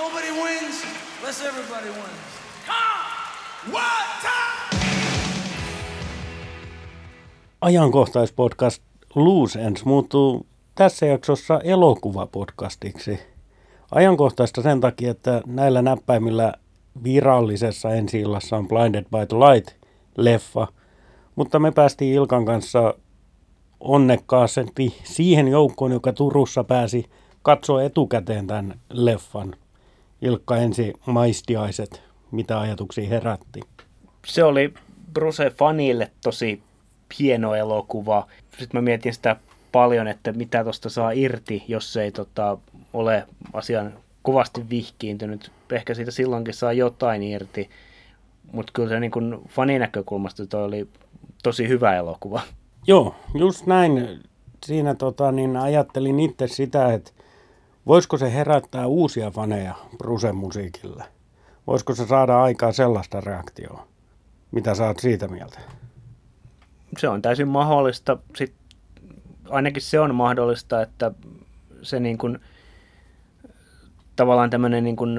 Nobody wins unless everybody wins. Come! What time? Ajankohtaispodcast Loose Ends muuttuu tässä jaksossa elokuvapodcastiksi. Ajankohtaista sen takia, että näillä näppäimillä virallisessa ensi on Blinded by the Light-leffa, mutta me päästiin Ilkan kanssa onnekkaasti siihen joukkoon, joka Turussa pääsi katsoa etukäteen tämän leffan. Ilkka ensi maistiaiset, mitä ajatuksia herätti? Se oli Bruce fanille tosi hieno elokuva. Sitten mä mietin sitä paljon, että mitä tuosta saa irti, jos ei tota, ole asian kovasti vihkiintynyt. Ehkä siitä silloinkin saa jotain irti, mutta kyllä se niin kuin faninäkökulmasta toi oli tosi hyvä elokuva. Joo, just näin. Siinä tota, niin ajattelin itse sitä, että voisiko se herättää uusia faneja Brusen musiikille? Voisiko se saada aikaa sellaista reaktioa? Mitä saat siitä mieltä? Se on täysin mahdollista. Sitten ainakin se on mahdollista, että se niin kuin, tavallaan tämmöinen niin kuin,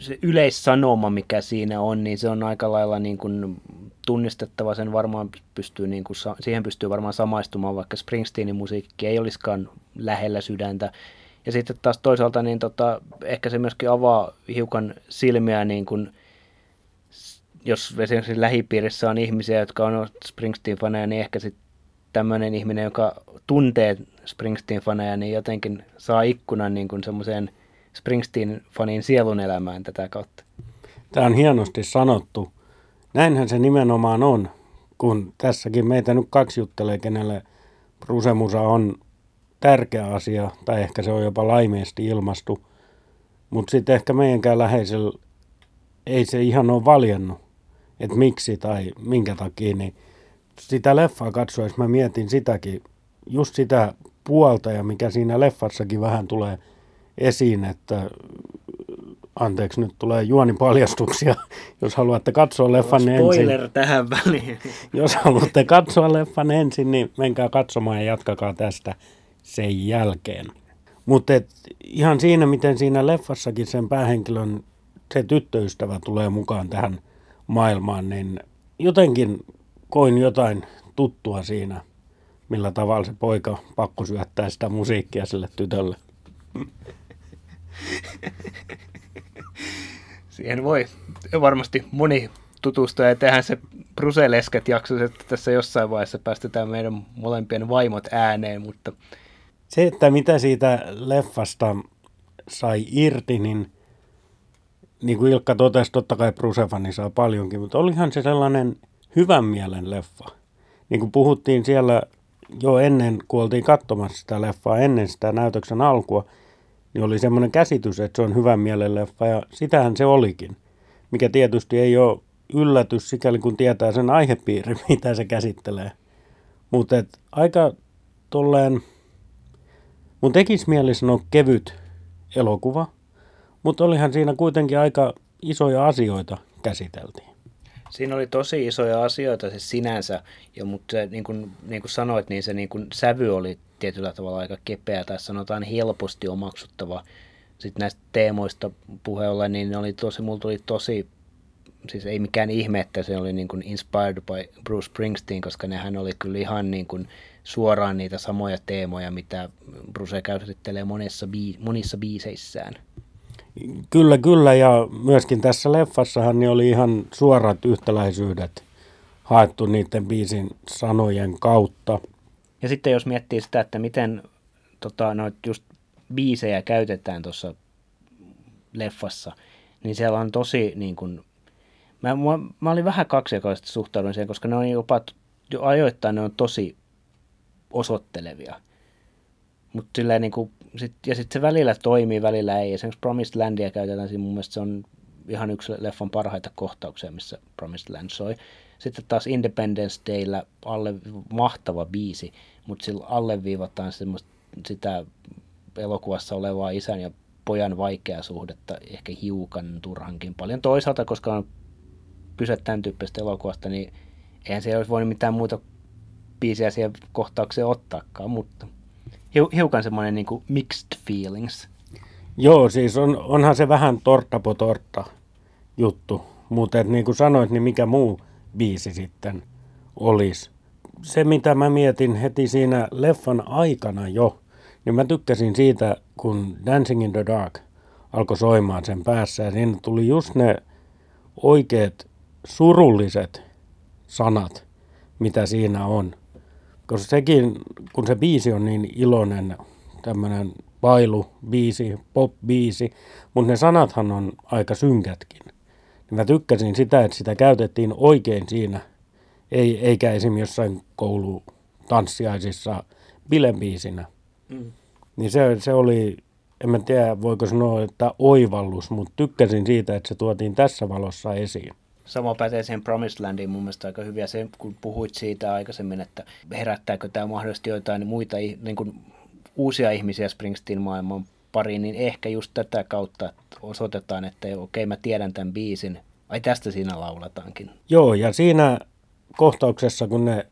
se yleissanoma, mikä siinä on, niin se on aika lailla niin kuin tunnistettava. Sen varmaan pystyy, niin kuin, siihen pystyy varmaan samaistumaan, vaikka Springsteenin musiikki ei olisikaan lähellä sydäntä. Ja sitten taas toisaalta niin tota, ehkä se myöskin avaa hiukan silmiä, niin kuin, jos esimerkiksi lähipiirissä on ihmisiä, jotka on Springsteen-faneja, niin ehkä sitten tämmöinen ihminen, joka tuntee Springsteen-faneja, niin jotenkin saa ikkunan niin kuin semmoiseen Springsteen-fanin sielun elämään tätä kautta. Tämä on hienosti sanottu. Näinhän se nimenomaan on, kun tässäkin meitä nyt kaksi juttelee, kenelle Brusemusa on tärkeä asia, tai ehkä se on jopa laimeesti ilmastu. Mutta sitten ehkä meidänkään läheisellä ei se ihan ole valjennut, että miksi tai minkä takia, niin sitä leffaa katsoessa mä mietin sitäkin, just sitä puolta ja mikä siinä leffassakin vähän tulee esiin, että anteeksi, nyt tulee juonipaljastuksia, jos haluatte katsoa leffan Spoiler ensin. tähän väliin. Jos haluatte katsoa leffan ensin, niin menkää katsomaan ja jatkakaa tästä sen jälkeen. Mutta ihan siinä, miten siinä leffassakin sen päähenkilön, se tyttöystävä tulee mukaan tähän maailmaan, niin jotenkin koin jotain tuttua siinä, millä tavalla se poika pakko syöttää sitä musiikkia sille tytölle. Siihen voi varmasti moni tutustua ja tehdään se Bruselesket jakso, että tässä jossain vaiheessa päästetään meidän molempien vaimot ääneen, mutta se, että mitä siitä leffasta sai irti, niin niin kuin Ilkka totesi, totta kai Brusefani saa paljonkin, mutta olihan se sellainen hyvän mielen leffa. Niin kuin puhuttiin siellä jo ennen, kun oltiin katsomassa sitä leffaa, ennen sitä näytöksen alkua, niin oli semmoinen käsitys, että se on hyvän mielen leffa, ja sitähän se olikin. Mikä tietysti ei ole yllätys, sikäli kun tietää sen aihepiiri, mitä se käsittelee. Mutta aika tolleen Mun tekisi mieli sanoa kevyt elokuva, mutta olihan siinä kuitenkin aika isoja asioita käsiteltiin. Siinä oli tosi isoja asioita siis sinänsä, ja, mutta se, niin kuin, niin kuin sanoit, niin se niin kuin, sävy oli tietyllä tavalla aika kepeä tai sanotaan helposti omaksuttava. Sitten näistä teemoista puheella, niin ne oli tosi, mulla tuli tosi, siis ei mikään ihme, että se oli niin kuin inspired by Bruce Springsteen, koska nehän oli kyllä ihan niin kuin, suoraan niitä samoja teemoja, mitä Bruce käyttelee monissa, bii, monissa biiseissään. Kyllä, kyllä, ja myöskin tässä leffassahan niin oli ihan suorat yhtäläisyydet haettu niiden biisin sanojen kautta. Ja sitten jos miettii sitä, että miten tota, noit just biisejä käytetään tuossa leffassa, niin siellä on tosi niin kuin, mä, mä, mä olin vähän kaksijakoisesti suhtaudun siihen, koska ne on jopa jo ajoittain ne on tosi osoittelevia. Mutta silleen niin kuin, sit, ja sitten se välillä toimii, välillä ei. Esimerkiksi Promised Landia käytetään siinä, mun mielestä se on ihan yksi leffan parhaita kohtauksia, missä Promised Land soi. Sitten taas Independence Dayllä alle mahtava biisi, mutta sillä alleviivataan sitä elokuvassa olevaa isän ja pojan vaikeaa suhdetta ehkä hiukan turhankin paljon. Toisaalta, koska on kyse tämän tyyppisestä elokuvasta, niin eihän se olisi voinut mitään muuta biisiä siihen kohtaukseen ottaakaan, mutta hiukan semmoinen niin kuin mixed feelings. Joo, siis on, onhan se vähän torta po torta juttu, mutta niin kuin sanoit, niin mikä muu biisi sitten olisi. Se, mitä mä mietin heti siinä leffan aikana jo, niin mä tykkäsin siitä, kun Dancing in the Dark alkoi soimaan sen päässä ja siinä tuli just ne oikeat surulliset sanat, mitä siinä on. Koska sekin, kun se biisi on niin iloinen, tämmöinen bailu, biisi, pop biisi, mutta ne sanathan on aika synkätkin. Niin mä tykkäsin sitä, että sitä käytettiin oikein siinä, ei, eikä esim. jossain koulutanssiaisissa bilebiisinä. Mm. Niin se, se oli, en mä tiedä voiko sanoa, että oivallus, mutta tykkäsin siitä, että se tuotiin tässä valossa esiin. Sama pätee siihen Promised Landiin mun mielestä aika hyviä, se, kun puhuit siitä aikaisemmin, että herättääkö tämä mahdollisesti jotain muita niin kuin uusia ihmisiä Springsteen-maailman pariin, niin ehkä just tätä kautta osoitetaan, että okei okay, mä tiedän tämän biisin, ai tästä siinä laulataankin. Joo, ja siinä kohtauksessa, kun ne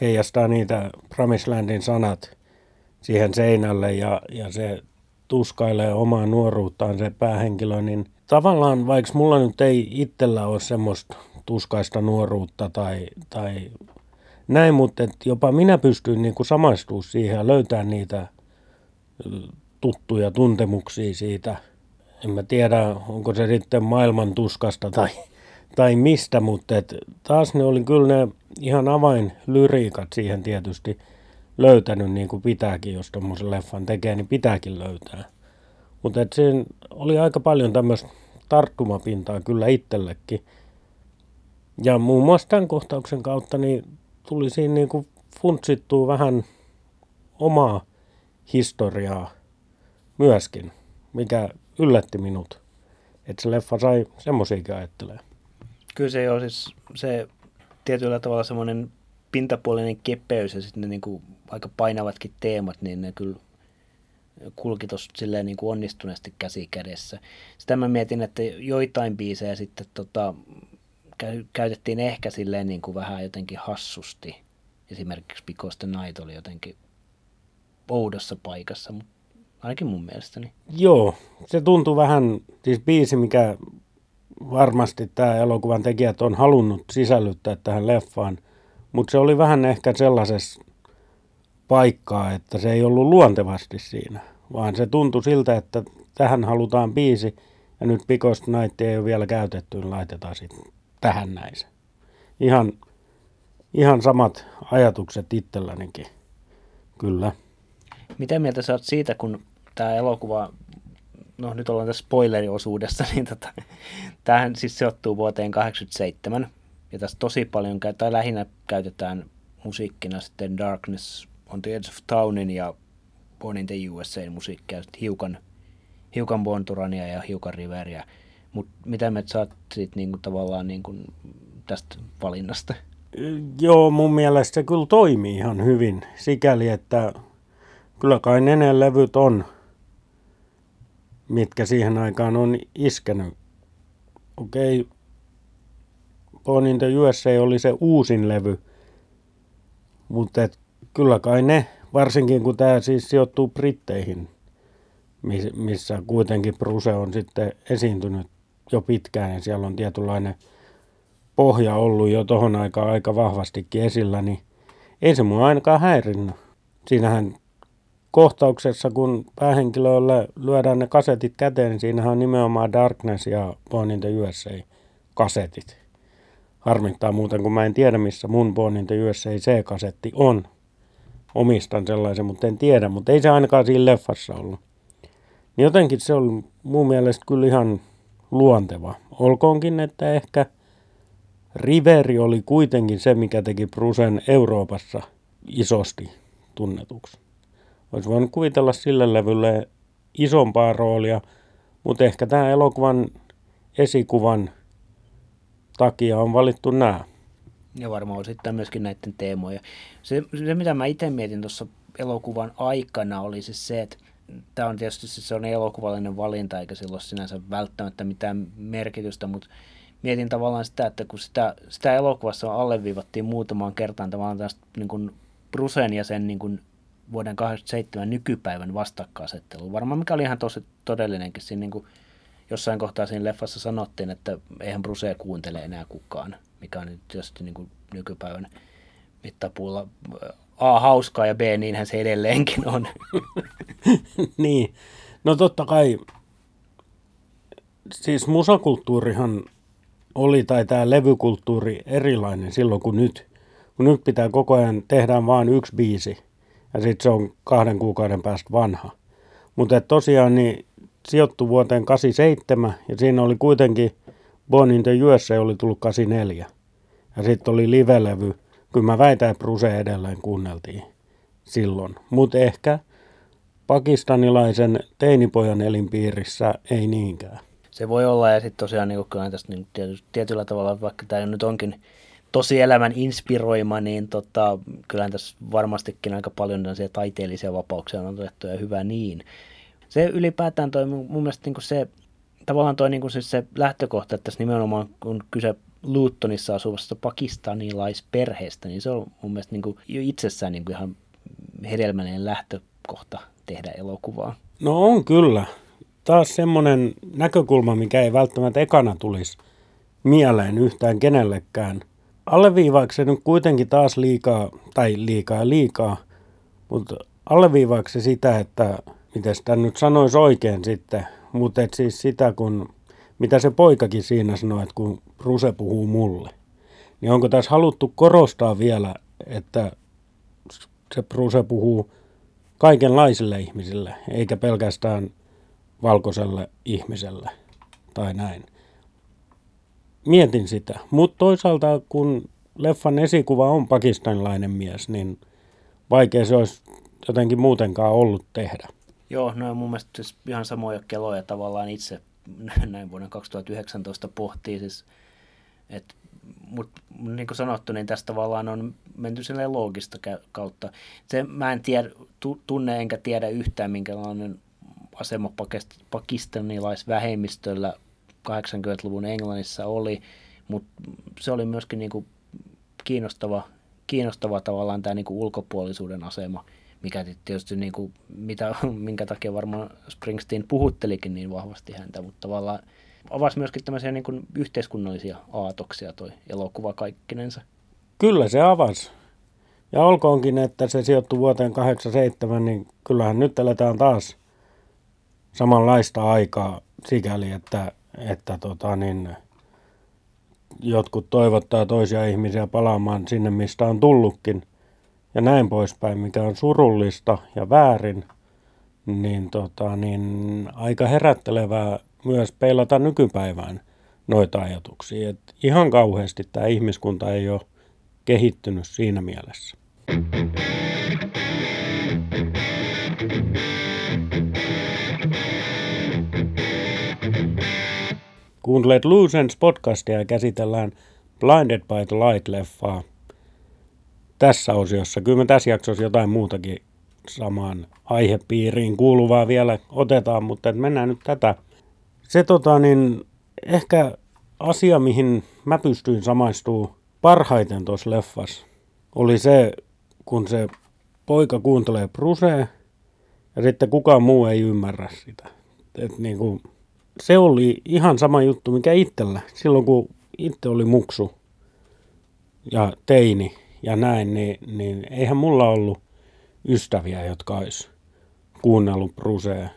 heijastaa niitä Promised Landin sanat siihen seinälle ja, ja se tuskailee omaa nuoruuttaan se päähenkilö, niin tavallaan vaikka mulla nyt ei itsellä ole semmoista tuskaista nuoruutta tai, tai näin, mutta et jopa minä pystyin niin kuin samaistumaan siihen ja löytää niitä tuttuja tuntemuksia siitä. En mä tiedä, onko se sitten maailman tuskasta tai, tai mistä, mutta et taas ne oli kyllä ne ihan avainlyriikat siihen tietysti löytänyt niin kuin pitääkin, jos tuommoisen leffan tekee, niin pitääkin löytää. Mutta siinä oli aika paljon tämmöistä tarttumapintaa kyllä itsellekin. Ja muun muassa tämän kohtauksen kautta niin tuli siinä niin kuin funtsittua vähän omaa historiaa myöskin, mikä yllätti minut. Että se leffa sai semmoisiakin ajattelee. Kyllä se on siis se tietyllä tavalla semmoinen pintapuolinen kepeys ja sitten ne niin kuin aika painavatkin teemat, niin ne kyllä kulki tuossa niin onnistuneesti käsi kädessä. Sitä mä mietin, että joitain biisejä sitten tota, käytettiin ehkä silleen niin kuin vähän jotenkin hassusti. Esimerkiksi the Night oli jotenkin oudossa paikassa, mutta ainakin mun mielestäni. Joo, se tuntui vähän, siis biisi, mikä varmasti tämä elokuvan tekijät on halunnut sisällyttää tähän leffaan, mutta se oli vähän ehkä sellaisessa paikkaa, että se ei ollut luontevasti siinä, vaan se tuntui siltä, että tähän halutaan biisi ja nyt Because Night ei ole vielä käytetty, niin laitetaan sitten tähän näin Ihan, ihan samat ajatukset itsellänikin, kyllä. Mitä mieltä sä oot siitä, kun tämä elokuva, no nyt ollaan tässä spoileriosuudessa, niin tota, tämähän siis sijoittuu vuoteen 87, ja tässä tosi paljon, tai lähinnä käytetään musiikkina sitten Darkness on the Edge of Townin ja Born in the USA musiikkia, hiukan, hiukan Bonturania ja hiukan Riveria. Mutta mitä me saat siitä niinku tavallaan niinku tästä valinnasta? Joo, mun mielestä se kyllä toimii ihan hyvin sikäli, että kyllä kai ne levyt on, mitkä siihen aikaan on iskenyt. Okei, okay. Born in the USA oli se uusin levy, mutta kyllä kai ne, varsinkin kun tämä siis sijoittuu Britteihin, missä kuitenkin Bruse on sitten esiintynyt jo pitkään ja siellä on tietynlainen pohja ollut jo tohon aikaan aika vahvastikin esillä, niin ei se mua ainakaan häirinnyt. Siinähän kohtauksessa, kun päähenkilölle lyödään ne kasetit käteen, niin siinähän on nimenomaan Darkness ja Born in the USA kasetit. Harmittaa muuten, kun mä en tiedä, missä mun Born in the USA C-kasetti on. Omistan sellaisen, mutta en tiedä, mutta ei se ainakaan siinä leffassa ollut. Niin jotenkin se on mun mielestä kyllä ihan luonteva. Olkoonkin, että ehkä Riveri oli kuitenkin se, mikä teki Brusen Euroopassa isosti tunnetuksi. Olisi voinut kuvitella sille levylle isompaa roolia, mutta ehkä tämä elokuvan esikuvan takia on valittu nämä. Ja varmaan osittain myöskin näiden teemoja. Se, se mitä mä itse mietin tuossa elokuvan aikana, oli siis se, että tämä on tietysti se on elokuvallinen valinta, eikä sillä ole sinänsä välttämättä mitään merkitystä, mutta mietin tavallaan sitä, että kun sitä, sitä elokuvassa alleviivattiin muutamaan kertaan tavallaan tästä niin kuin Brusen ja sen niin kuin vuoden 87 nykypäivän vastakkainasettelu. Varmaan mikä oli ihan tosi todellinenkin. Siinä niin kuin jossain kohtaa siinä leffassa sanottiin, että eihän Bruce kuuntele enää kukaan, mikä on nyt tietysti niin kuin nykypäivän mittapuulla A hauskaa ja B niinhän se edelleenkin on. niin, no totta kai, siis musakulttuurihan oli, tai tämä levykulttuuri erilainen silloin kuin nyt. Kun nyt pitää koko ajan tehdä vain yksi biisi, ja sitten se on kahden kuukauden päästä vanha. Mutta tosiaan niin sijoittu vuoteen 87, ja siinä oli kuitenkin Born in the USA oli tullut 84. Ja sitten oli livelevy. Kyllä mä väitän, että Bruce edelleen kuunneltiin silloin. Mutta ehkä pakistanilaisen teinipojan elinpiirissä ei niinkään. Se voi olla, ja sitten tosiaan niin kyllä tästä niin tiety, tietyllä tavalla, vaikka tämä nyt onkin tosi elämän inspiroima, niin tota, kyllähän tässä varmastikin aika paljon taiteellisia vapauksia on otettu ja hyvä niin. Se ylipäätään toi mun mielestä niin se, tavallaan toi niin siis se lähtökohta, että tässä nimenomaan kun kyse Lutonissa asuvasta pakistanilaisperheestä, niin se on mun mielestä niin jo itsessään niin ihan hedelmällinen lähtökohta tehdä elokuvaa. No on kyllä. Taas semmoinen näkökulma, mikä ei välttämättä ekana tulisi mieleen yhtään kenellekään. Alleviivaako se nyt kuitenkin taas liikaa, tai liikaa liikaa, mutta alleviivaako se sitä, että miten sitä nyt sanoisi oikein sitten, mutta et siis sitä, kun, mitä se poikakin siinä sanoi, että kun Ruse puhuu mulle, niin onko tässä haluttu korostaa vielä, että se Ruse puhuu kaikenlaisille ihmisille, eikä pelkästään valkoiselle ihmiselle tai näin. Mietin sitä, mutta toisaalta kun leffan esikuva on pakistanilainen mies, niin vaikea se olisi jotenkin muutenkaan ollut tehdä. Joo, no mun mielestä siis ihan samoja keloja tavallaan itse näin vuoden 2019 pohtii siis, että mutta niin kuin sanottu, niin tästä tavallaan on menty silleen loogista kautta. Se, mä en tiedä, tunne enkä tiedä yhtään, minkälainen asema pakistanilaisvähemmistöllä 80-luvun Englannissa oli, mutta se oli myöskin niin kuin kiinnostava, kiinnostava tavallaan tämä niin kuin ulkopuolisuuden asema, mikä tietysti niin kuin, mitä, minkä takia varmaan Springsteen puhuttelikin niin vahvasti häntä, mutta tavallaan avasi myöskin tämmöisiä niin kuin yhteiskunnallisia aatoksia toi elokuva kaikkinensa. Kyllä se avasi. Ja olkoonkin, että se sijoittui vuoteen 87, niin kyllähän nyt eletään taas samanlaista aikaa sikäli, että, että tota niin, jotkut toivottaa toisia ihmisiä palaamaan sinne, mistä on tullutkin ja näin poispäin, mikä on surullista ja väärin, niin, tota, niin aika herättelevää myös peilata nykypäivään noita ajatuksia. Et ihan kauheasti tämä ihmiskunta ei ole kehittynyt siinä mielessä. Kuuntelet Loose podcastia ja käsitellään Blinded by the Light-leffaa. Tässä osiossa, kyllä me tässä jaksossa jotain muutakin samaan aihepiiriin kuuluvaa vielä otetaan, mutta mennään nyt tätä. Se tota niin, ehkä asia, mihin mä pystyin samaistumaan parhaiten tuossa leffassa, oli se, kun se poika kuuntelee Brusea ja sitten kukaan muu ei ymmärrä sitä. Et niin kuin, se oli ihan sama juttu, mikä itsellä. Silloin kun itse oli muksu ja teini ja näin, niin, niin eihän mulla ollut ystäviä, jotka olisi kuunnellut Brusea.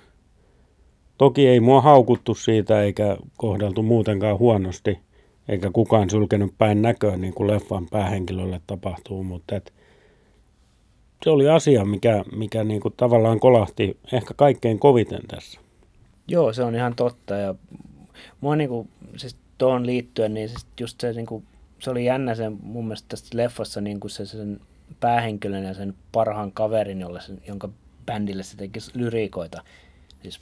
Toki ei mua haukuttu siitä eikä kohdeltu muutenkaan huonosti, eikä kukaan sylkenyt päin näköä niin kuin leffan päähenkilölle tapahtuu, mutta et, se oli asia, mikä, mikä niin kuin tavallaan kolahti ehkä kaikkein koviten tässä. Joo, se on ihan totta. Ja mua niin kuin, siis tuohon liittyen, niin siis just se, niin kuin, se oli jännä se mun mielestä tässä leffassa niin kuin se sen päähenkilön ja sen parhaan kaverin, jolle sen, jonka bändille se teki lyriikoita. Siis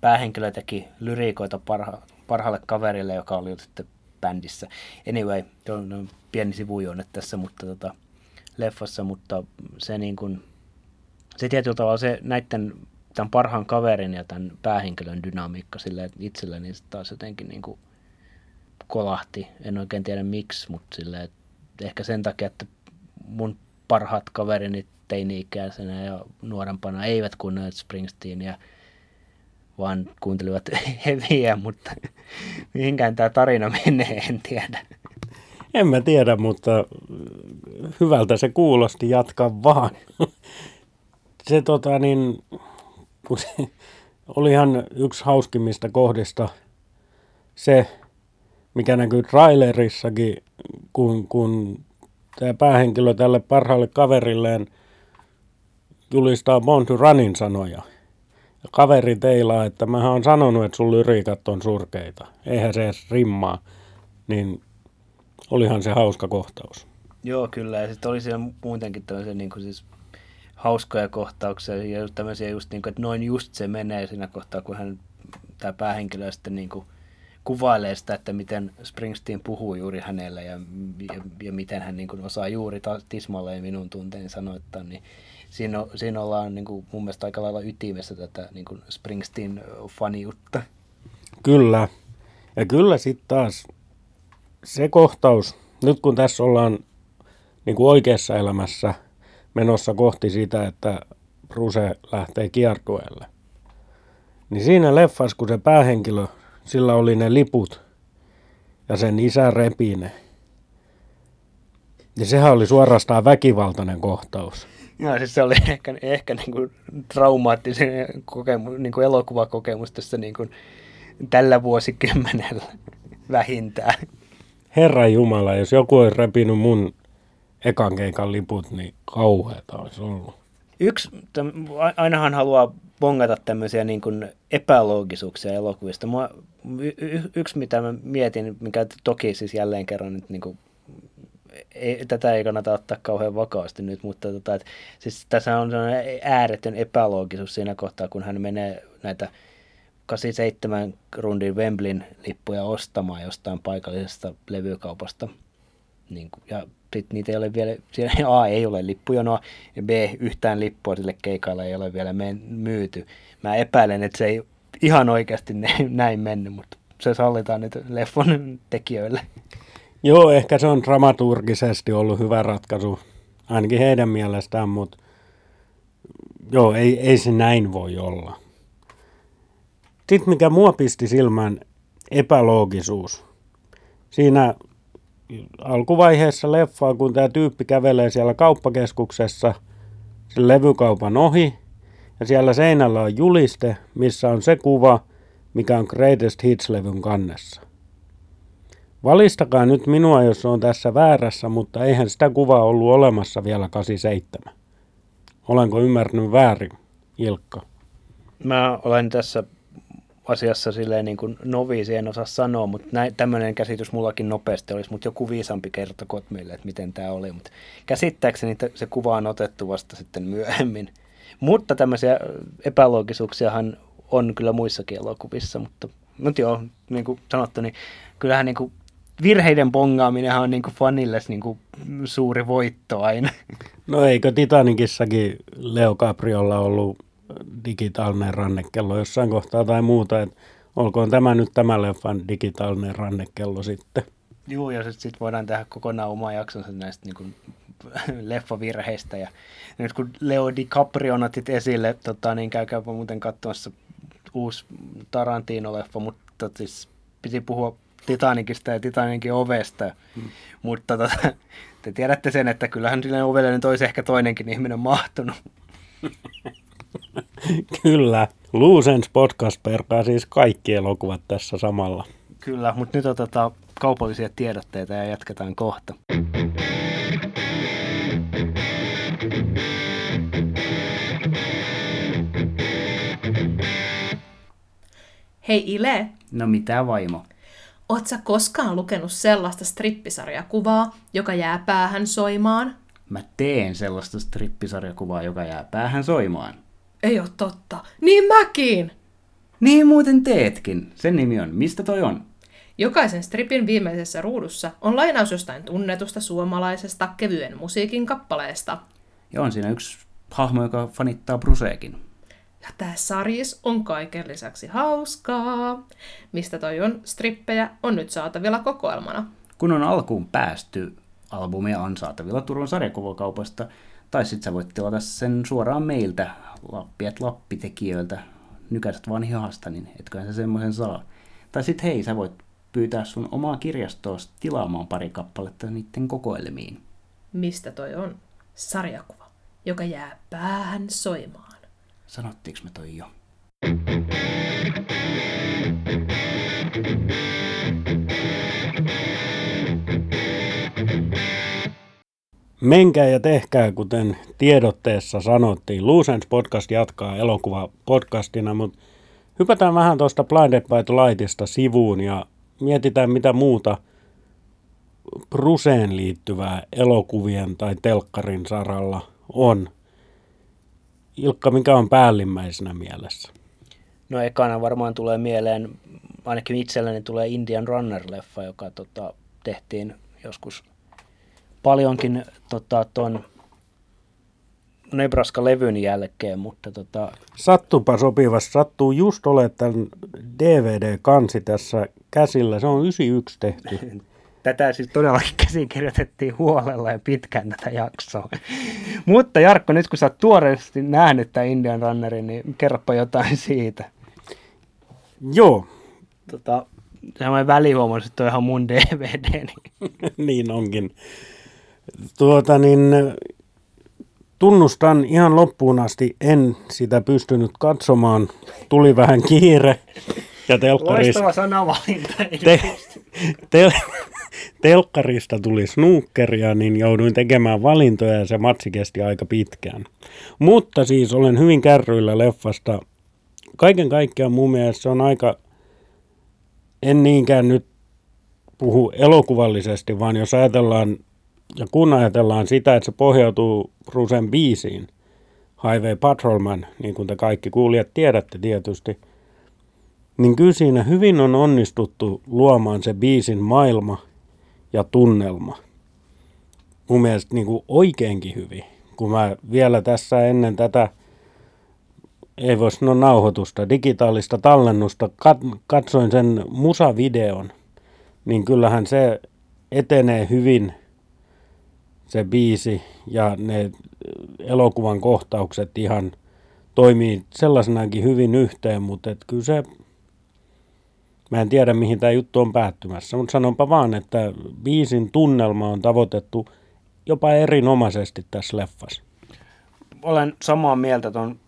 päähenkilö teki lyriikoita parha, parhaalle kaverille, joka oli sitten bändissä. Anyway, on pieni sivujuone tässä mutta tota, leffassa, mutta se niin kuin, se tietyllä tavalla se näiden tämän parhaan kaverin ja tämän päähenkilön dynamiikka sille itsellä, niin taas jotenkin niin kuin kolahti. En oikein tiedä miksi, mutta sille, että ehkä sen takia, että mun parhaat kaverini teini-ikäisenä ja nuorempana eivät kuunnelleet Springsteenia, vaan kuuntelivat heviä, mutta mihinkään tämä tarina menee, en tiedä. En mä tiedä, mutta hyvältä se kuulosti, jatka vaan. Se tota niin, kun se, olihan yksi hauskimmista kohdista se, mikä näkyy trailerissakin, kun, kun tämä päähenkilö tälle parhaalle kaverilleen julistaa Born to Runin sanoja. Ja kaveri teilaa, että mä oon sanonut, että sun lyriikat on surkeita. Eihän se edes rimmaa. Niin olihan se hauska kohtaus. Joo, kyllä. Ja sitten oli siellä muutenkin tämmöisiä niin kuin siis hauskoja kohtauksia ja tämmöisiä just niin kuin, että noin just se menee siinä kohtaa, kun hän, tämä päähenkilö sitten niin kuin kuvailee sitä, että miten Springsteen puhuu juuri hänelle ja, ja, ja miten hän niin kuin osaa juuri tismalleen minun tunteeni sanoittaa, niin siinä, siinä ollaan niin kuin, mun mielestä aika lailla ytimessä tätä niin kuin Springsteen-faniutta. Kyllä. Ja kyllä sitten taas se kohtaus, nyt kun tässä ollaan niin kuin oikeassa elämässä menossa kohti sitä, että Bruce lähtee kiertueelle, niin siinä leffassa, kun se päähenkilö, sillä oli ne liput ja sen isä repii ne, niin sehän oli suorastaan väkivaltainen kohtaus. Joo, siis se oli ehkä, ehkä niin kuin traumaattisen kokemus, niin kuin elokuvakokemus tässä niin kuin tällä vuosikymmenellä vähintään. Herra Jumala, jos joku olisi repinyt mun ekan keikan liput, niin kauheata olisi ollut. Yksi, ainahan haluaa bongata tämmöisiä niin kuin epäloogisuuksia elokuvista. Mua, y- yksi, mitä mä mietin, mikä toki siis jälleen kerran nyt niin kuin ei, tätä ei kannata ottaa kauhean vakaasti nyt, mutta tota, et, siis tässä on sellainen ääretön epäloogisuus siinä kohtaa, kun hän menee näitä 87 rundin Wembleyn lippuja ostamaan jostain paikallisesta levykaupasta. Niin kuin, ja sitten niitä ei ole vielä, siellä A ei ole lippujonoa ja B yhtään lippua sille keikalle ei ole vielä myyty. Mä epäilen, että se ei ihan oikeasti näin mennyt, mutta se sallitaan nyt leffon tekijöille. Joo, ehkä se on dramaturgisesti ollut hyvä ratkaisu, ainakin heidän mielestään, mutta joo, ei, ei se näin voi olla. Sitten mikä mua pisti silmään, epäloogisuus. Siinä alkuvaiheessa leffaa, kun tämä tyyppi kävelee siellä kauppakeskuksessa sen levykaupan ohi, ja siellä seinällä on juliste, missä on se kuva, mikä on Greatest Hits-levyn kannessa. Valistakaa nyt minua, jos on tässä väärässä, mutta eihän sitä kuvaa ollut olemassa vielä 87. Olenko ymmärtänyt väärin, Ilkka? Mä olen tässä asiassa silleen niin kuin noviisi, en osaa sanoa, mutta näin, tämmöinen käsitys mullakin nopeasti olisi, mutta joku viisampi kertokot meille, että miten tämä oli. Mutta käsittääkseni se kuva on otettu vasta sitten myöhemmin. Mutta tämmöisiä epäloogisuuksiahan on kyllä muissakin elokuvissa, mutta, mutta joo, niin kuin sanottu, niin kyllähän niin kuin virheiden bongaaminen on niin kuin fanille niin kuin suuri voitto aina. No eikö Titanikissakin Leo Capriolla ollut digitaalinen rannekello jossain kohtaa tai muuta, että olkoon tämä nyt tämä leffan digitaalinen rannekello sitten. Joo, ja sitten sit voidaan tehdä kokonaan oma jaksonsa näistä niin kuin, leffavirheistä. Ja nyt kun Leo DiCaprio otit esille, tota, niin käykääpä muuten katsomassa uusi Tarantino-leffa, mutta siis piti puhua Titanikista ja Titanikin ovesta. Hmm. Mutta tota, te tiedätte sen, että kyllähän sille ovelle nyt olisi ehkä toinenkin ihminen mahtunut. Kyllä. Luusens podcast perkaa siis kaikki elokuvat tässä samalla. Kyllä, mutta nyt otetaan kaupallisia tiedotteita ja jatketaan kohta. Hei Ile. No mitä vaimo? Oot sä koskaan lukenut sellaista strippisarjakuvaa, joka jää päähän soimaan? Mä teen sellaista strippisarjakuvaa, joka jää päähän soimaan. Ei ole totta. Niin mäkin! Niin muuten teetkin. Sen nimi on Mistä toi on? Jokaisen stripin viimeisessä ruudussa on lainaus jostain tunnetusta suomalaisesta kevyen musiikin kappaleesta. Ja on siinä yksi hahmo, joka fanittaa Bruseekin. Ja tää sarjis on kaiken lisäksi hauskaa. Mistä toi on strippejä on nyt saatavilla kokoelmana. Kun on alkuun päästy, albumia on saatavilla Turun sarjakuvokaupasta Tai sitten sä voit tilata sen suoraan meiltä, Lappiet Lappitekijöiltä, nykäiset vaan hihasta, niin etköhän sä semmoisen saa. Tai sitten hei, sä voit pyytää sun omaa kirjastoa tilaamaan pari kappaletta niiden kokoelmiin. Mistä toi on? Sarjakuva, joka jää päähän soimaan. Sanottiinko me toi jo? Menkää ja tehkää, kuten tiedotteessa sanottiin. Luusens podcast jatkaa elokuva podcastina, mutta hypätään vähän tuosta Blinded by Lightista sivuun ja mietitään mitä muuta Bruseen liittyvää elokuvien tai telkkarin saralla on. Ilkka, mikä on päällimmäisenä mielessä? No ekana varmaan tulee mieleen, ainakin itselleni tulee Indian Runner-leffa, joka tota, tehtiin joskus paljonkin tota, ton Nebraska-levyn jälkeen, mutta tota... Sattupa sopivasti, sattuu just ole tämän DVD-kansi tässä käsillä, se on 91 tehty. Tätä siis todellakin käsikirjoitettiin huolella ja pitkään tätä jaksoa. mutta Jarkko, nyt kun sä oot tuoreesti nähnyt tämän Indian Runnerin, niin kerropa jotain siitä. Joo. Tota, semmoinen välihuomaus, että on ihan mun DVD. Niin... niin onkin. Tuota niin, tunnustan ihan loppuun asti, en sitä pystynyt katsomaan. Tuli vähän kiire. Ja telkkarista, Loistava sanavalinta. Te, te, telkkarista tuli snookeria, niin jouduin tekemään valintoja ja se matsi kesti aika pitkään. Mutta siis olen hyvin kärryillä leffasta. Kaiken kaikkiaan mun mielestä se on aika, en niinkään nyt puhu elokuvallisesti, vaan jos ajatellaan ja kun ajatellaan sitä, että se pohjautuu Brucen biisiin, Highway Patrolman, niin kuin te kaikki kuulijat tiedätte tietysti, niin kyllä siinä hyvin on onnistuttu luomaan se biisin maailma ja tunnelma. Mun mielestä niin kuin oikeinkin hyvin. Kun mä vielä tässä ennen tätä, ei voi sanoa nauhoitusta, digitaalista tallennusta, katsoin sen musavideon, niin kyllähän se etenee hyvin – se biisi ja ne elokuvan kohtaukset ihan toimii sellaisenakin hyvin yhteen, mutta et kyllä se, mä en tiedä mihin tämä juttu on päättymässä, mutta sanonpa vaan, että biisin tunnelma on tavoitettu jopa erinomaisesti tässä leffassa. Olen samaa mieltä tuon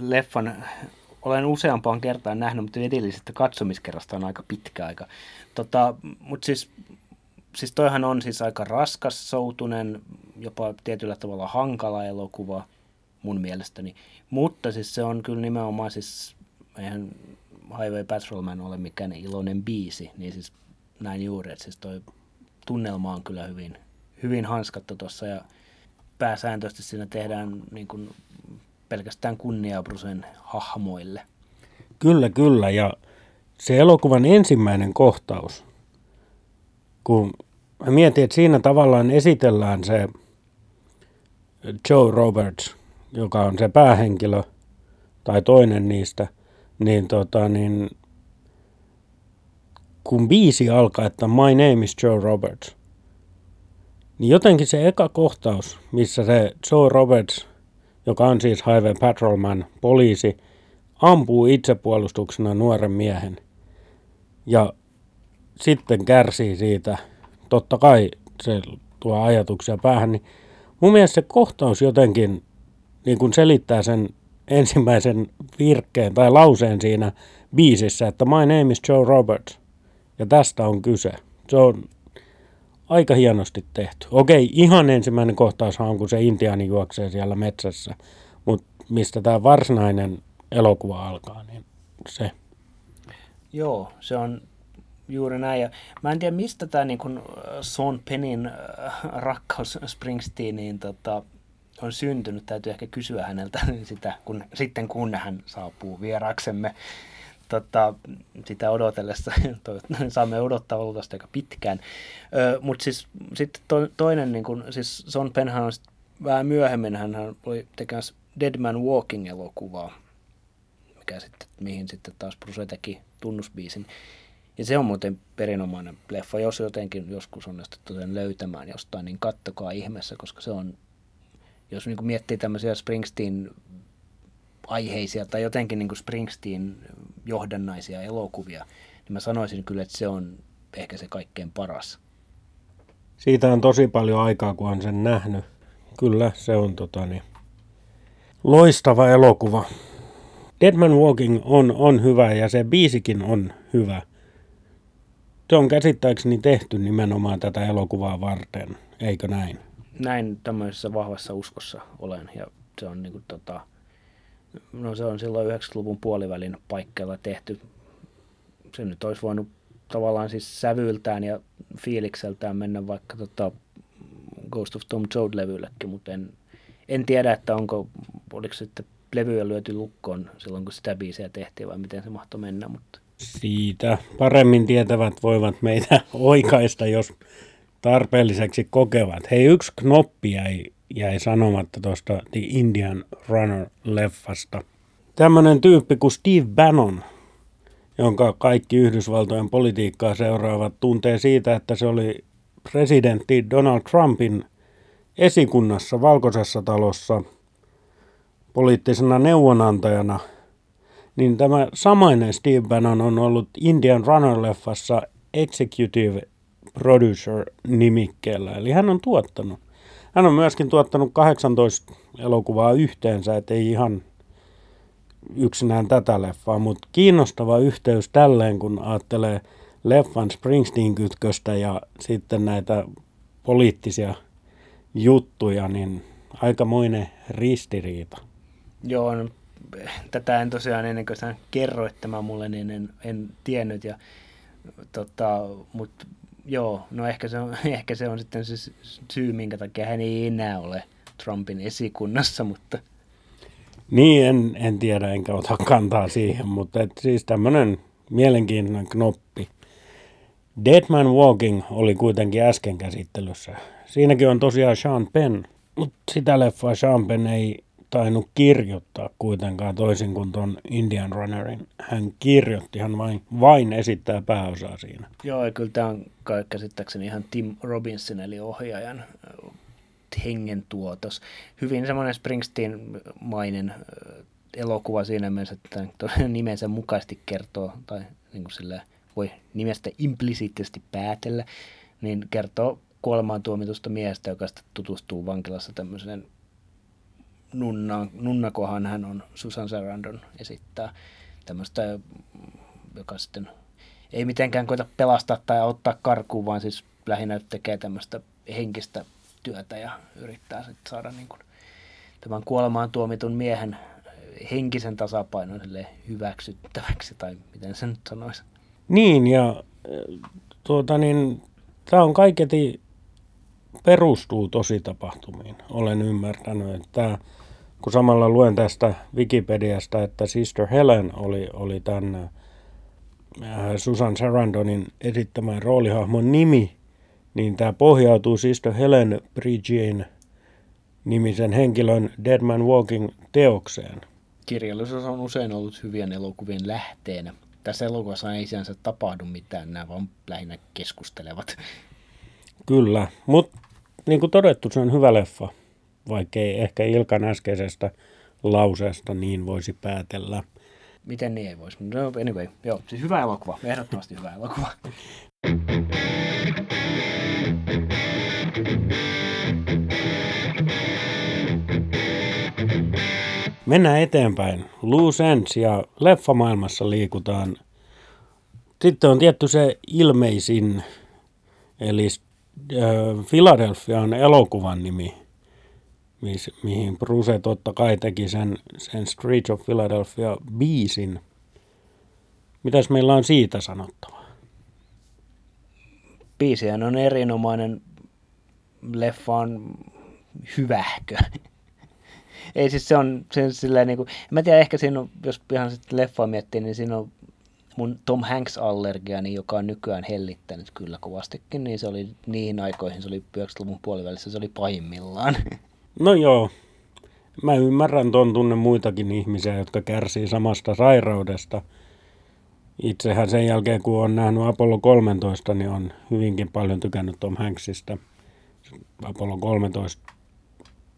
leffan, olen useampaan kertaan nähnyt, mutta edellisestä katsomiskerrasta on aika pitkä aika. Tota, mutta siis siis toihan on siis aika raskas, soutunen, jopa tietyllä tavalla hankala elokuva mun mielestäni. Mutta siis se on kyllä nimenomaan siis, eihän Highway Patrolman ole mikään iloinen biisi, niin siis näin juuri, että siis toi tunnelma on kyllä hyvin, hyvin hanskattu tuossa ja pääsääntöisesti siinä tehdään niin kuin pelkästään kunniaa Brusen hahmoille. Kyllä, kyllä ja se elokuvan ensimmäinen kohtaus, kun mä mietin, että siinä tavallaan esitellään se Joe Roberts, joka on se päähenkilö tai toinen niistä, niin, tota, niin kun biisi alkaa, että My name is Joe Roberts, niin jotenkin se eka kohtaus, missä se Joe Roberts, joka on siis Highway Patrolman, poliisi, ampuu itsepuolustuksena nuoren miehen. Ja sitten kärsii siitä totta kai se tuo ajatuksia päähän, niin mun mielestä se kohtaus jotenkin niin kuin selittää sen ensimmäisen virkkeen tai lauseen siinä biisissä, että My name is Joe Roberts. Ja tästä on kyse. Se on aika hienosti tehty. Okei, ihan ensimmäinen kohtaus on, kun se intiaani juoksee siellä metsässä, mutta mistä tämä varsinainen elokuva alkaa, niin se. Joo, se on Juuri näin. Ja mä en tiedä, mistä tämä niin kun Son Penin äh, rakkaus Springsteeniin tota, on syntynyt. Täytyy ehkä kysyä häneltä sitä, kun, sitten kun hän saapuu vieraksemme. Tota, sitä odotellessa saamme odottaa luultavasti aika pitkään. Mutta siis sitten to, toinen, niin kun, siis Son Penhan on vähän myöhemmin, hän oli tekemässä Dead Man Walking-elokuvaa, mikä sitten, mihin sitten taas Bruce teki tunnusbiisin. Ja se on muuten perinomainen leffa. Jos jotenkin joskus onnistuttu sen löytämään jostain, niin kattokaa ihmeessä, koska se on jos niin miettii tämmöisiä Springsteen aiheisia tai jotenkin niin Springsteen johdannaisia elokuvia, niin mä sanoisin kyllä, että se on ehkä se kaikkein paras. Siitä on tosi paljon aikaa, kun on sen nähnyt. Kyllä, se on tota, niin, loistava elokuva. Deadman Walking on, on hyvä ja se biisikin on hyvä. Se on käsittääkseni tehty nimenomaan tätä elokuvaa varten, eikö näin? Näin tämmöisessä vahvassa uskossa olen ja se on niin kuin, tota, no se on silloin 90-luvun puolivälin paikkeilla tehty. Se nyt olisi voinut tavallaan siis sävyltään ja fiilikseltään mennä vaikka tota Ghost of Tom Joad-levyllekin, mutta en, en tiedä, että onko, oliko sitten levyjä lyöty lukkoon silloin, kun sitä biisiä tehtiin vai miten se mahtoi mennä, mutta Siitä paremmin tietävät voivat meitä oikaista, jos tarpeelliseksi kokevat. Hei, yksi knoppi jäi, jäi sanomatta tuosta The Indian Runner-leffasta. Tämmöinen tyyppi kuin Steve Bannon, jonka kaikki Yhdysvaltojen politiikkaa seuraavat tuntee siitä, että se oli presidentti Donald Trumpin esikunnassa Valkoisessa talossa poliittisena neuvonantajana, niin tämä samainen Steve Bannon on ollut Indian Runner-leffassa executive producer nimikkeellä, eli hän on tuottanut. Hän on myöskin tuottanut 18 elokuvaa yhteensä, ettei ihan yksinään tätä leffaa, mutta kiinnostava yhteys tälleen, kun ajattelee leffan Springsteen-kytköstä ja sitten näitä poliittisia juttuja, niin aikamoinen ristiriita. Joo, tätä en tosiaan ennen kuin sä kerroit tämä mulle, niin en, en tiennyt. Ja, tota, mutta joo, no ehkä se, on, ehkä se on sitten se syy, minkä takia hän ei enää ole Trumpin esikunnassa, mutta Niin, en, en tiedä, enkä ota kantaa siihen, mutta et siis tämmöinen mielenkiintoinen knoppi. Dead Man Walking oli kuitenkin äsken käsittelyssä. Siinäkin on tosiaan Sean Penn, mutta sitä leffaa Sean Penn ei tainnut kirjoittaa kuitenkaan toisin kuin tuon Indian Runnerin. Hän kirjoitti, hän vain, vain esittää pääosaa siinä. joo, ja kyllä tämä on kai käsittääkseni ihan Tim Robinson, eli ohjaajan äh, hengen tuotos. Hyvin semmoinen Springsteen-mainen äh, elokuva siinä mielessä, että tämän nimensä mukaisesti kertoo, tai niin kuin sillä voi nimestä implisiittisesti päätellä, niin kertoo kuolemaan tuomitusta miehestä, joka sitten tutustuu vankilassa tämmöiseen nunnaan, nunnakohan hän on Susan Sarandon esittää tämmöistä, joka sitten ei mitenkään koita pelastaa tai auttaa karkuun, vaan siis lähinnä tekee tämmöistä henkistä työtä ja yrittää sitten saada niin kuin tämän kuolemaan tuomitun miehen henkisen tasapainon hyväksyttäväksi, tai miten sen nyt sanoisi. Niin, ja tuota niin, tämä on kaiketi perustuu tositapahtumiin. Olen ymmärtänyt, että kun samalla luen tästä Wikipediasta, että Sister Helen oli, oli tämän äh, Susan Sarandonin esittämän roolihahmon nimi, niin tämä pohjautuu Sister Helen Bridgeen nimisen henkilön Dead Man Walking teokseen. Kirjallisuus on usein ollut hyvien elokuvien lähteenä. Tässä elokuvassa ei sinänsä tapahdu mitään, nämä vaan lähinnä keskustelevat. Kyllä, mutta niin kuin todettu, se on hyvä leffa, vaikkei ehkä Ilkan äskeisestä lauseesta niin voisi päätellä. Miten niin ei voisi? No anyway, joo, siis hyvä elokuva, ehdottomasti hyvä elokuva. Mennään eteenpäin. Loose Ends ja leffamaailmassa liikutaan. Sitten on tietty se ilmeisin, eli äh, Philadelphia on elokuvan nimi, mihin Bruce totta kai teki sen, sen Street of Philadelphia biisin. Mitäs meillä on siitä sanottavaa? Biisihän on erinomainen, leffa on hyvähkö. ei siis se on se, silleen niin kuin, mä tiedän ehkä siinä on, jos ihan sitten leffaa miettii, niin siinä on mun Tom Hanks-allergiani, joka on nykyään hellittänyt kyllä kovastikin, niin se oli niihin aikoihin, se oli 90-luvun puolivälissä, se oli pahimmillaan. No joo, mä ymmärrän ton tunne muitakin ihmisiä, jotka kärsii samasta sairaudesta. Itsehän sen jälkeen, kun on nähnyt Apollo 13, niin on hyvinkin paljon tykännyt Tom Hanksista. Apollo 13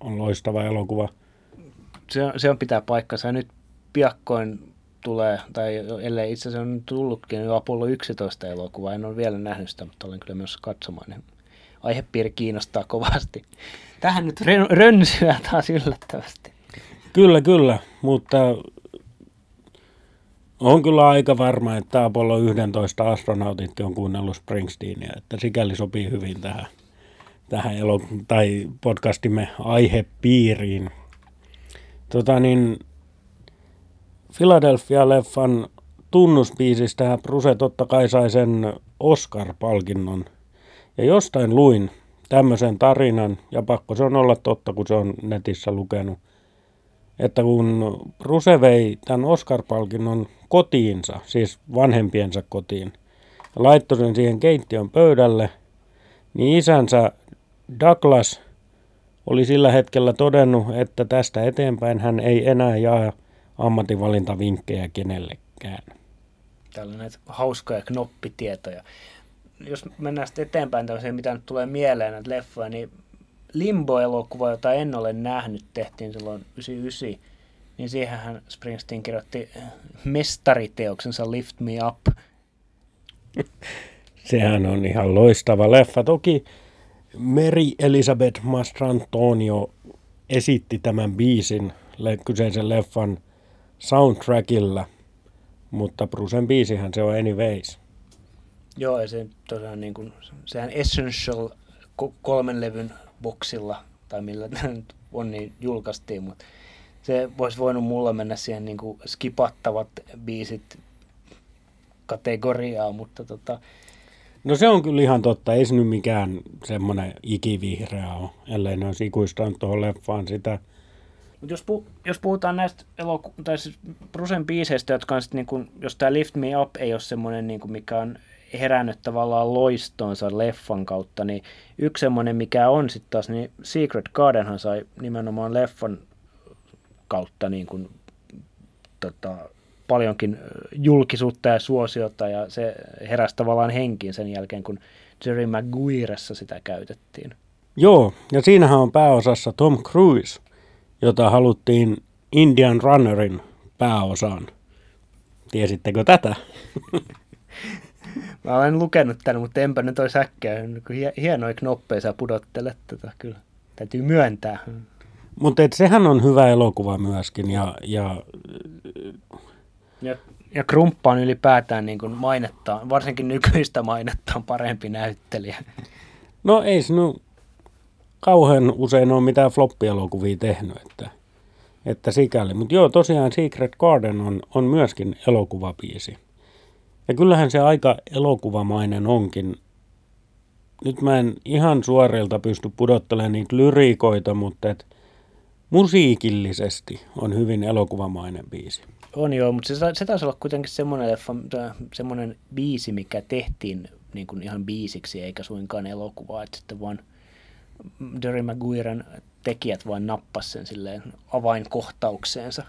on loistava elokuva. Se, on- se on pitää paikkansa. Nyt piakkoin tulee, tai ellei itse asiassa on tullutkin jo Apollo 11 elokuva. En ole vielä nähnyt sitä, mutta olen kyllä myös katsomaan. Aihepiiri kiinnostaa kovasti. Tähän nyt rön- rönsyä taas yllättävästi. Kyllä, kyllä, mutta on kyllä aika varma, että Apollo 11 astronautit on kuunnellut Springsteenia, että sikäli sopii hyvin tähän, tähän elo- tai podcastimme aihepiiriin. Tota niin, Philadelphia-leffan tunnusbiisistä Bruse totta kai sai sen Oscar-palkinnon. Ja jostain luin tämmöisen tarinan, ja pakko se on olla totta, kun se on netissä lukenut, että kun Bruse vei tämän Oscar-palkinnon kotiinsa, siis vanhempiensa kotiin, ja laittoi sen siihen keittiön pöydälle, niin isänsä Douglas oli sillä hetkellä todennut, että tästä eteenpäin hän ei enää jaa ammatinvalintavinkkejä kenellekään. Näitä hauskoja knoppitietoja. Jos mennään sitten eteenpäin tämmöiseen, mitä nyt tulee mieleen näitä leffoja, niin Limbo-elokuva, jota en ole nähnyt, tehtiin silloin 99, niin siihenhän Springsteen kirjoitti mestariteoksensa Lift Me Up. Sehän on ihan loistava leffa. Toki Mary Elizabeth Mastrantonio esitti tämän biisin kyseisen leffan soundtrackilla, mutta Brucen biisihän se on anyways. Joo, ja se tosiaan niin kuin, sehän Essential ko- kolmen levyn boksilla, tai millä tämä nyt on, niin julkaistiin, mutta se voisi voinut mulla mennä siihen niin kuin skipattavat biisit kategoriaa, mutta tota, No se on kyllä ihan totta. Ei se nyt mikään semmoinen ikivihreä ole, ellei ne olisi ikuistanut tuohon leffaan sitä. Mutta jos, pu, jos puhutaan näistä eloku- tai siis Brusen biiseistä, jotka on sitten niin kuin, jos tämä Lift Me Up ei ole semmoinen, niin kuin mikä on herännyt tavallaan loistoonsa leffan kautta, niin yksi semmoinen, mikä on sitten taas, niin Secret Gardenhan sai nimenomaan leffan kautta niin kuin, tota, paljonkin julkisuutta ja suosiota, ja se heräsi tavallaan henkiin sen jälkeen, kun Jerry Maguiressa sitä käytettiin. Joo, ja siinähän on pääosassa Tom Cruise, jota haluttiin Indian Runnerin pääosaan. Tiesittekö tätä? Mä olen lukenut tämän, mutta enpä nyt olisi äkkiä. hie- Hienoja knoppeja sä pudottelet tätä kyllä. Täytyy myöntää. Mutta sehän on hyvä elokuva myöskin, ja, ja Ja, ja Krumppa on ylipäätään niin kuin mainettaan, varsinkin nykyistä mainettaan parempi näyttelijä. no ei se nyt kauhean usein ole mitään floppielokuvia tehnyt, että, että sikäli. Mutta joo, tosiaan Secret Garden on, on myöskin elokuvabiisi. Ja kyllähän se aika elokuvamainen onkin. Nyt mä en ihan suorilta pysty pudottelemaan niitä lyriikoita, mutta et musiikillisesti on hyvin elokuvamainen biisi. On joo, mutta se, se taisi olla kuitenkin semmoinen, leffa, semmoinen biisi, mikä tehtiin niin kuin ihan biisiksi, eikä suinkaan elokuvaa, että sitten vaan Jerry Maguiren tekijät vain nappas sen silleen avainkohtaukseensa.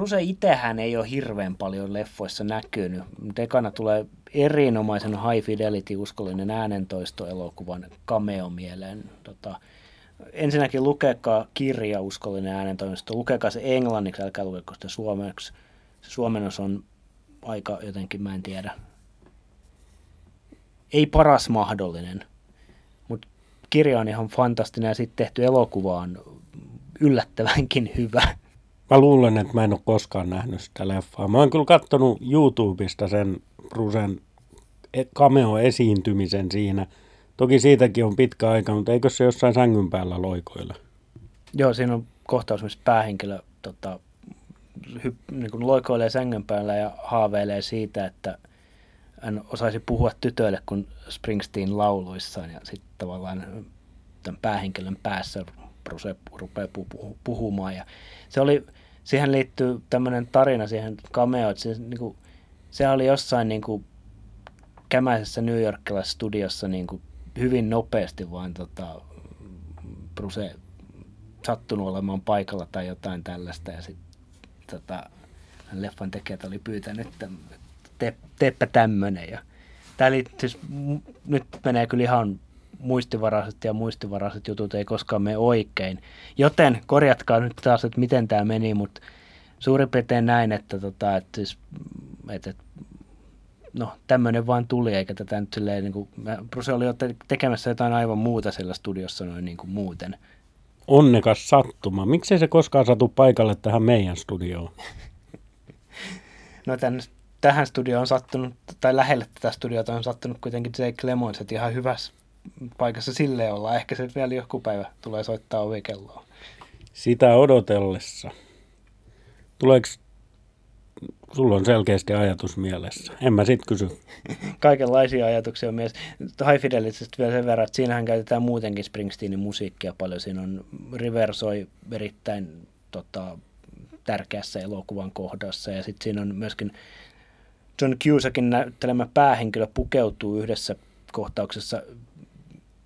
Bruce itsehän ei ole hirveän paljon leffoissa näkynyt, mutta ekana tulee erinomaisen high fidelity uskollinen äänentoisto-elokuvan cameo mieleen. Tota, ensinnäkin lukekaa kirja uskollinen äänentoisto, lukekaa se englanniksi, älkää lukeko sitä suomeksi. Se suomennos on aika jotenkin, mä en tiedä, ei paras mahdollinen, mutta kirja on ihan fantastinen ja sitten tehty elokuva on yllättävänkin hyvä. Mä luulen, että mä en ole koskaan nähnyt sitä leffaa. Mä oon kyllä kattonut YouTubesta sen Brusen e- cameo-esiintymisen siinä. Toki siitäkin on pitkä aika, mutta eikö se jossain sängyn päällä loikoilla? Joo, siinä on kohtaus, missä päähenkilö tota, hyp, niin kuin loikoilee sängyn päällä ja haaveilee siitä, että hän osaisi puhua tytöille kuin Springsteen lauluissaan ja sitten tavallaan tämän päähenkilön päässä rupeaa pu- puhumaan. Ja se oli, siihen liittyy tämmöinen tarina siihen cameo, että se, niin kuin, se oli jossain niin kuin, kämäisessä New Yorkilaisessa studiossa niin kuin, hyvin nopeasti vaan tota, Bruce sattunut olemaan paikalla tai jotain tällaista ja sitten tota, leffan tekijät oli pyytänyt, että tee, teepä tämmönen. Ja tää li, siis, nyt menee kyllä ihan muistivaraiset ja muistivaraiset jutut ei koskaan mene oikein. Joten korjatkaa nyt taas, että miten tämä meni, mutta suurin piirtein näin, että, tota, että, siis, että, no tämmöinen vaan tuli, eikä tätä nyt silleen, niin kuin, Bruce oli jo te- tekemässä jotain aivan muuta siellä studiossa noin niin kuin muuten. Onnekas sattuma. Miksei se koskaan satu paikalle tähän meidän studioon? No tän, tähän studioon on sattunut, tai lähelle tätä studiota on sattunut kuitenkin Jake Clemons, että ihan hyvässä paikassa sille olla. Ehkä se vielä joku päivä tulee soittaa ovikelloa. Sitä odotellessa. Tuleeko, sulla on selkeästi ajatus mielessä. En mä sit kysy. Kaikenlaisia ajatuksia on mies. High Fidelitistä vielä sen verran, että siinähän käytetään muutenkin Springsteenin musiikkia paljon. Siinä on River soi erittäin tota, tärkeässä elokuvan kohdassa ja sitten siinä on myöskin John Cusackin näyttelemä päähenkilö pukeutuu yhdessä kohtauksessa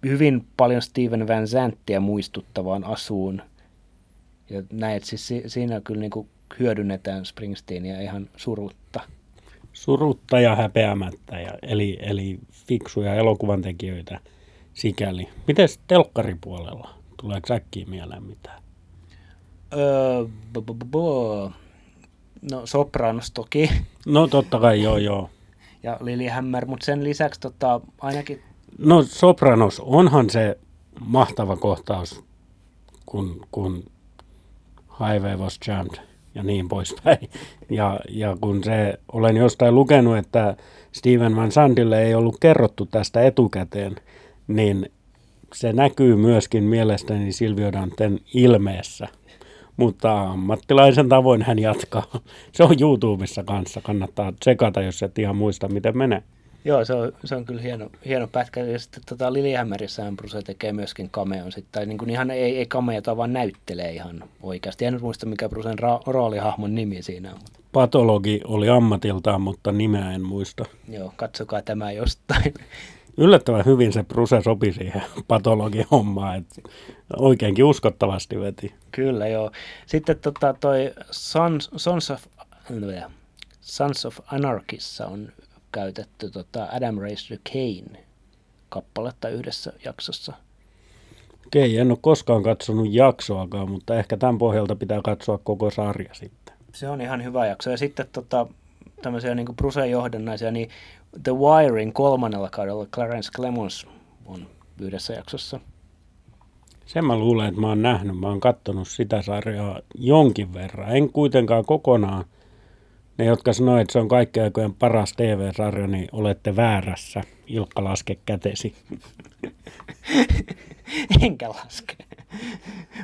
hyvin paljon Steven Van Zanttia muistuttavaan asuun. Ja näin, että siis si- siinä kyllä niin kuin hyödynnetään Springsteenia ihan surutta. Surutta ja häpeämättä, ja, eli, eli fiksuja elokuvan tekijöitä sikäli. Mites telkkaripuolella? Tuleeko äkkiä mieleen mitään? Öö. No Sopranos toki No totta kai, joo joo. ja Lilyhammer, mutta sen lisäksi tota, ainakin No Sopranos, onhan se mahtava kohtaus, kun, kun highway was jammed ja niin poispäin. Ja, ja kun se, olen jostain lukenut, että Steven Van Sandille ei ollut kerrottu tästä etukäteen, niin se näkyy myöskin mielestäni Silvio Danten ilmeessä. Mutta ammattilaisen tavoin hän jatkaa. Se on YouTubessa kanssa, kannattaa tsekata, jos et ihan muista, miten menee. Joo, se on, se on kyllä hieno, hieno pätkä. Ja sitten tota, Lilyhammerissähän Bruce tekee myöskin cameon. Sitten, tai niin kuin ihan ei, ei cameota, vaan näyttelee ihan oikeasti. En muista, mikä Brucen ra- roolihahmon nimi siinä on. Patologi oli ammatiltaan, mutta nimeä en muista. joo, katsokaa tämä jostain. Yllättävän hyvin se Bruse sopi siihen patologihommaan, että oikeinkin uskottavasti veti. kyllä, joo. Sitten tota, toi Sons, Sons, of, Sons of Anarchissa on käytetty tota Adam Race Kane kappaletta yhdessä jaksossa. Okei, en ole koskaan katsonut jaksoakaan, mutta ehkä tämän pohjalta pitää katsoa koko sarja sitten. Se on ihan hyvä jakso. Ja sitten tota, tämmöisiä niin Brucen johdannaisia, niin The Wirein kolmannella kaudella Clarence Clemons on yhdessä jaksossa. Sen mä luulen, että mä oon nähnyt. Mä oon kattonut sitä sarjaa jonkin verran. En kuitenkaan kokonaan. Ne, jotka sanoo, että se on kaikkien aikojen paras TV-sarja, niin olette väärässä. Ilkka, laske kätesi. Enkä laske.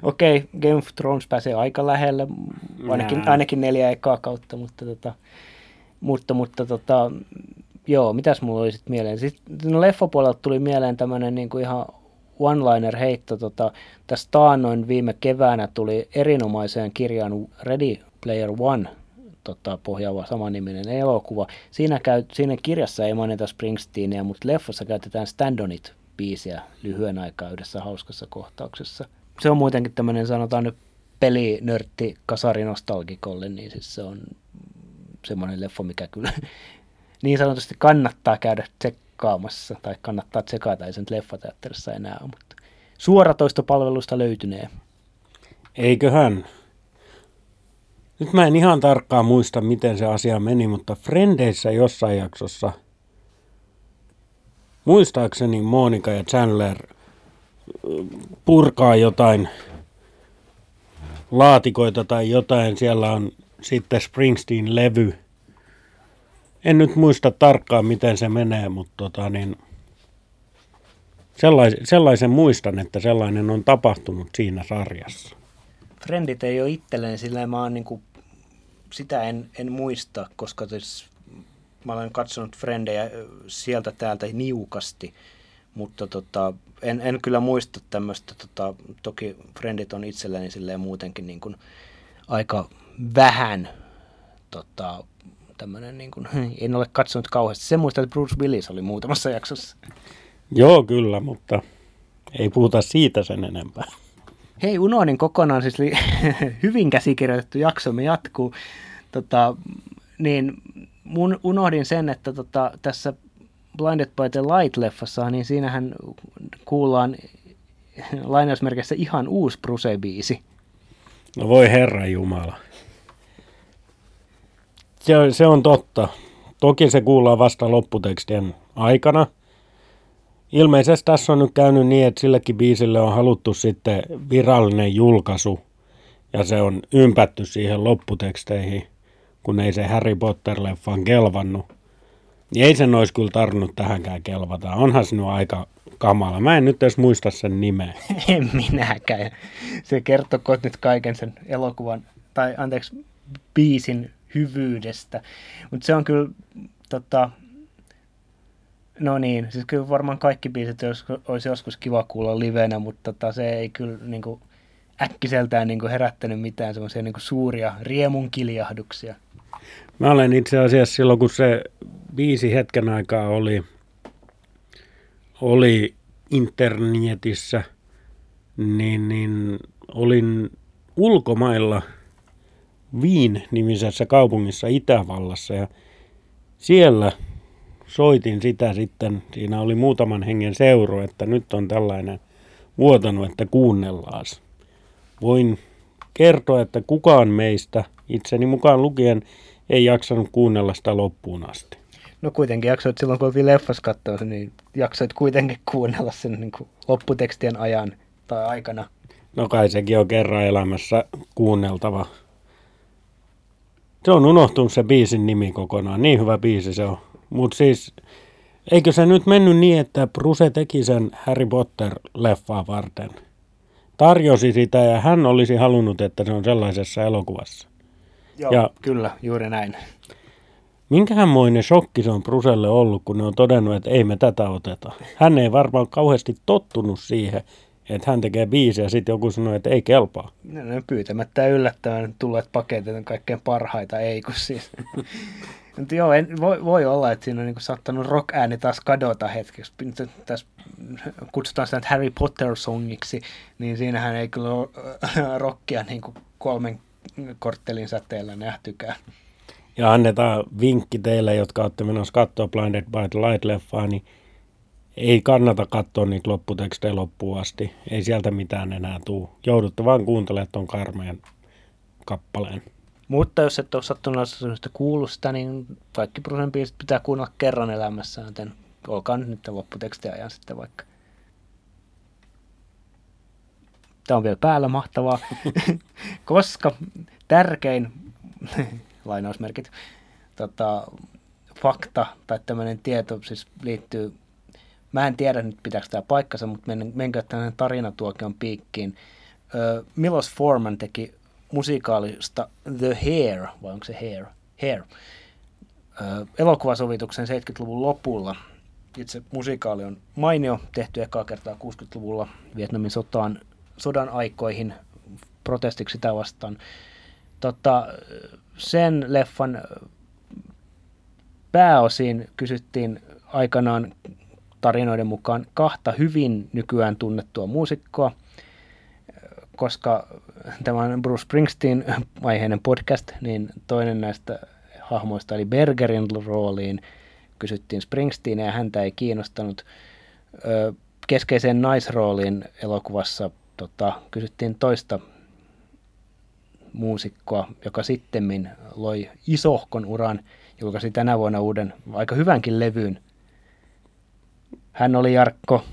Okei, okay, Game of Thrones pääsee aika lähelle, ainakin, Nää. ainakin neljä ekaa kautta, mutta, tota, mutta, mutta tota, joo, mitäs mulla oli sitten mieleen? Sitten no leffapuolelta tuli mieleen tämmöinen niinku ihan one-liner heitto. Tota, tästä taannoin viime keväänä tuli erinomaiseen kirjaan Ready Player One tota, pohjaava samaniminen elokuva. Siinä, käy, siinä kirjassa ei mainita Springsteenia, mutta leffassa käytetään Stand On It biisiä lyhyen aikaa yhdessä hauskassa kohtauksessa. Se on muutenkin tämmöinen, sanotaan nyt pelinörtti kasarinostalgikolle, niin siis se on semmoinen leffa, mikä kyllä niin sanotusti kannattaa käydä tsekkaamassa, tai kannattaa tsekata, ei se nyt leffateatterissa enää ole, mutta suoratoistopalvelusta löytynee. Eiköhän. Nyt mä en ihan tarkkaan muista, miten se asia meni, mutta Frendeissä jossain jaksossa, muistaakseni Monika ja Chandler ö, purkaa jotain laatikoita tai jotain. Siellä on sitten Springsteen-levy. En nyt muista tarkkaan, miten se menee, mutta tota niin, sellais, sellaisen muistan, että sellainen on tapahtunut siinä sarjassa. Friendit ei ole itselleen, sillä mä oon niinku, sitä en, en muista, koska tis, mä olen katsonut Frendejä sieltä täältä niukasti, mutta tota, en, en kyllä muista tämmöistä, tota, toki Friendit on itselleni silleen muutenkin niin kuin aika vähän tota, tämmöinen, niin kuin, en ole katsonut kauheasti. Se muista, että Bruce Willis oli muutamassa jaksossa. Joo, kyllä, mutta ei puhuta siitä sen enempää. Hei, unohdin kokonaan, siis li- hyvin käsikirjoitettu jaksomme jatkuu. Tota, niin mun unohdin sen, että tota, tässä Blinded by the Light-leffassa, niin siinähän kuullaan lainausmerkissä ihan uusi Bruce-biisi. No voi herra Jumala. Se, se on totta. Toki se kuullaan vasta lopputekstien aikana. Ilmeisesti tässä on nyt käynyt niin, että sillekin biisille on haluttu sitten virallinen julkaisu. Ja se on ympätty siihen lopputeksteihin, kun ei se Harry Potter-leffan kelvannut. Niin ei sen olisi kyllä tarvinnut tähänkään kelvata. Onhan nyt aika kamala. Mä en nyt edes muista sen nimeä. En minäkään. Se kertoo nyt kaiken sen elokuvan, tai anteeksi, biisin hyvyydestä. Mutta se on kyllä, tota, no niin, siis kyllä varmaan kaikki biisit olisi, joskus kiva kuulla livenä, mutta tota, se ei kyllä niin kuin, äkkiseltään niin kuin, herättänyt mitään semmoisia niin suuria riemun kiljahduksia. Mä olen itse asiassa silloin, kun se biisi hetken aikaa oli, oli internetissä, niin, niin olin ulkomailla Viin-nimisessä kaupungissa Itävallassa ja siellä soitin sitä sitten, siinä oli muutaman hengen seuro, että nyt on tällainen vuotanut, että kuunnellaan. Voin kertoa, että kukaan meistä, itseni mukaan lukien, ei jaksanut kuunnella sitä loppuun asti. No kuitenkin jaksoit silloin, kun oltiin leffas katsoa, niin jaksoit kuitenkin kuunnella sen niin kuin lopputekstien ajan tai aikana. No kai sekin on kerran elämässä kuunneltava. Se on unohtunut se biisin nimi kokonaan. Niin hyvä biisi se on. Mutta siis, eikö se nyt mennyt niin, että Bruce teki sen Harry Potter-leffaa varten? Tarjosi sitä ja hän olisi halunnut, että se on sellaisessa elokuvassa. Joo, ja kyllä, juuri näin. Minkähänmoinen shokki se on Bruselle ollut, kun ne on todennut, että ei me tätä oteta. Hän ei varmaan kauheasti tottunut siihen, että hän tekee biisiä ja sitten joku sanoi, että ei kelpaa. No, no pyytämättä yllättävän tulleet paketit on kaikkein parhaita, ei kun siis. Mutta joo, en, voi, voi, olla, että siinä on niinku saattanut rock-ääni taas kadota hetkeksi. Tässä kutsutaan sitä Harry Potter-songiksi, niin siinähän ei kyllä ole rockia niinku kolmen korttelin säteellä nähtykään. Ja annetaan vinkki teille, jotka olette menossa katsoa Blinded by the Light-leffaa, niin ei kannata katsoa niitä lopputekstejä loppuun asti. Ei sieltä mitään enää tuu. Joudutte vaan kuuntelemaan tuon karmeen kappaleen. Mutta jos et ole sattunut sellaista kuulusta, niin kaikki prosenttiiset pitää kuunnella kerran elämässä, joten olkaa nyt nyt lopputekstiä ajan sitten vaikka. Tämä on vielä päällä mahtavaa, koska tärkein lainausmerkit tota, fakta tai tämmöinen tieto siis liittyy, mä en tiedä nyt pitääkö tämä paikkansa, mutta menkö tämmöinen tarinatuokion piikkiin. Ö, Milos Forman teki musikaalista The Hair, vai onko se Hair? Hair. Ö, elokuvasovituksen 70-luvun lopulla. Itse musikaali on mainio, tehty ekaa kertaa 60-luvulla Vietnamin sotaan, sodan aikoihin protestiksi sitä vastaan. Tota, sen leffan pääosin kysyttiin aikanaan tarinoiden mukaan kahta hyvin nykyään tunnettua muusikkoa, koska tämä on Bruce Springsteen aiheinen podcast, niin toinen näistä hahmoista eli Bergerin rooliin kysyttiin Springsteenia ja häntä ei kiinnostanut. Keskeiseen naisrooliin elokuvassa tota, kysyttiin toista muusikkoa, joka sitten loi isohkon uran, julkaisi tänä vuonna uuden aika hyvänkin levyyn. Hän oli Jarkko.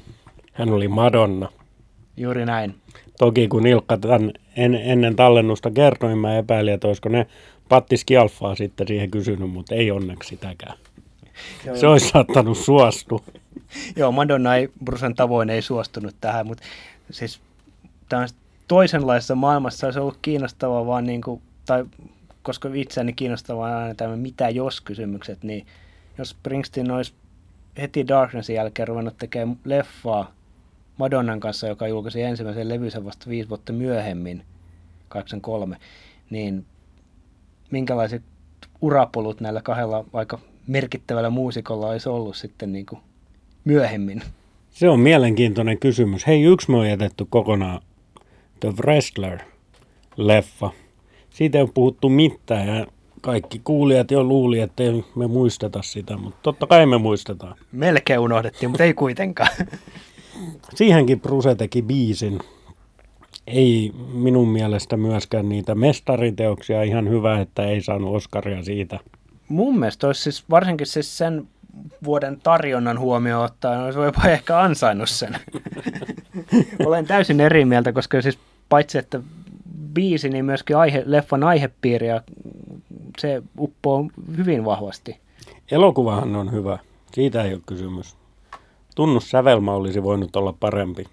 Hän oli Madonna. Juuri näin. Toki kun Ilkka tämän en, ennen tallennusta kertoi, mä epäilin, että olisiko ne Patti Skialfaa sitten siihen kysynyt, mutta ei onneksi sitäkään. Joo. Se olisi saattanut suostua. Joo, Madonna ei Brusen tavoin ei suostunut tähän, mutta siis toisenlaisessa maailmassa olisi ollut kiinnostavaa vaan niin kuin, tai koska itseäni kiinnostavaa aina tämä mitä jos kysymykset, niin jos Springsteen olisi heti Darknessin jälkeen ruvennut tekemään leffaa Madonnan kanssa, joka julkaisi ensimmäisen levyisen vasta viisi vuotta myöhemmin, 83, niin minkälaiset urapolut näillä kahdella aika merkittävällä muusikolla olisi ollut sitten niin kuin myöhemmin? Se on mielenkiintoinen kysymys. Hei, yksi me on jätetty kokonaan The Wrestler-leffa. Siitä ei ole puhuttu mitään ja kaikki kuulijat jo luuli, että me muisteta sitä, mutta totta kai me muistetaan. Melkein unohdettiin, mutta ei kuitenkaan. Siihenkin Bruse teki biisin. Ei minun mielestä myöskään niitä mestariteoksia ihan hyvä, että ei saanut Oscaria siitä. Mun mielestä olisi siis varsinkin siis sen vuoden tarjonnan huomioon ottaen, olisi voipa ehkä ansainnut sen. Olen täysin eri mieltä, koska siis paitsi että biisi, niin myöskin aihe, leffan aihepiiri ja se uppoo hyvin vahvasti. Elokuvahan on hyvä. Siitä ei ole kysymys. Tunnussävelmä olisi voinut olla parempi.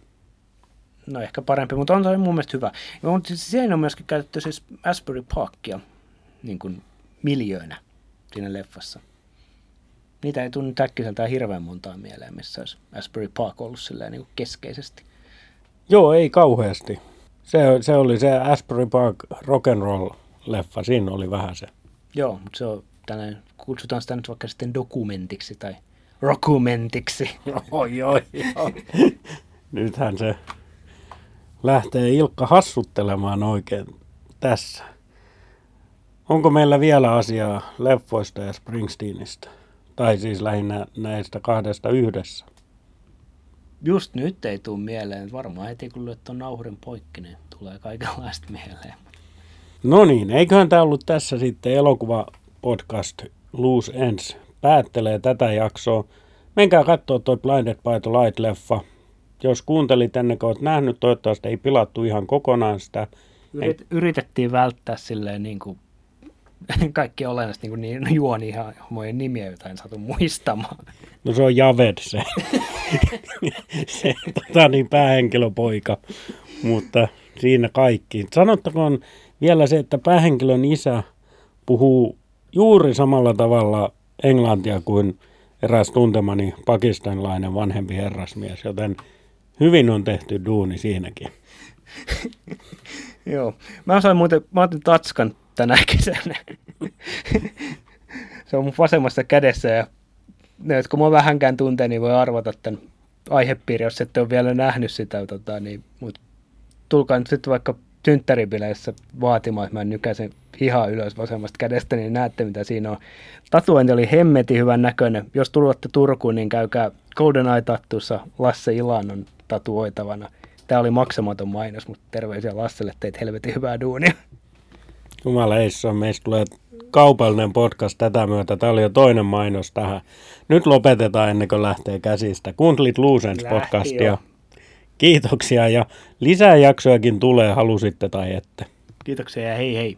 No ehkä parempi, mutta on se mun mielestä hyvä. Ja on, siis siinä on myöskin käytetty siis Asbury Parkia niin kuin miljöönä siinä leffassa. Niitä ei tunnu äkkiseltään hirveän montaa mieleen, missä olisi Asbury Park ollut silleen niin kuin keskeisesti. Joo, ei kauheasti. Se, se oli se Asbury Park rock and roll leffa, siinä oli vähän se. Joo, mutta se on tällainen, kutsutaan sitä nyt vaikka sitten dokumentiksi tai rockumentiksi. Joo, joo, joo. Nythän se lähtee Ilkka hassuttelemaan oikein tässä. Onko meillä vielä asiaa leffoista ja Springsteenistä? Tai siis lähinnä näistä kahdesta yhdessä? Just nyt ei tule mieleen. Varmaan heti kun lyöt tuon nauhurin poikki, niin tulee kaikenlaista mieleen. No niin, eiköhän tämä ollut tässä sitten elokuva podcast Loose Ends päättelee tätä jaksoa. Menkää katsoa toi Blinded by the Light-leffa. Jos kuuntelit ennen kuin olet nähnyt, toivottavasti ei pilattu ihan kokonaan sitä. Yrit, yritettiin välttää silleen niin kuin kaikki olennaista niin, niin juoni ihan homojen nimiä, joita en saatu muistamaan. No se on Javed se, se tota, niin päähenkilöpoika, mutta siinä kaikki. Sanottakoon vielä se, että päähenkilön isä puhuu juuri samalla tavalla englantia kuin eräs tuntemani pakistanilainen vanhempi herrasmies, joten hyvin on tehty duuni siinäkin. Joo. Mä sain muuten, mä otin Tatskan tänä kesänä. se on mun vasemmassa kädessä ja ne, jotka mua vähänkään tuntee, niin voi arvata tämän aihepiiri, jos ette ole vielä nähnyt sitä. Tota, niin, mutta tulkaa nyt sitten vaikka synttäribileissä vaatimaan, että mä nykäisen hihaa ylös vasemmasta kädestä, niin näette mitä siinä on. Tatuointi oli hemmeti hyvän näköinen. Jos tulette Turkuun, niin käykää Golden Eye Tattuussa Lasse Ilanon tatuoitavana. Tämä oli maksamaton mainos, mutta terveisiä Lasselle, teit helvetin hyvää duunia. Jumala Eissa, meistä tulee kaupallinen podcast tätä myötä. Tämä oli jo toinen mainos tähän. Nyt lopetetaan ennen kuin lähtee käsistä. Kuuntelit Luusens podcastia. Jo. Kiitoksia ja lisää jaksojakin tulee, halusitte tai ette. Kiitoksia ja hei hei.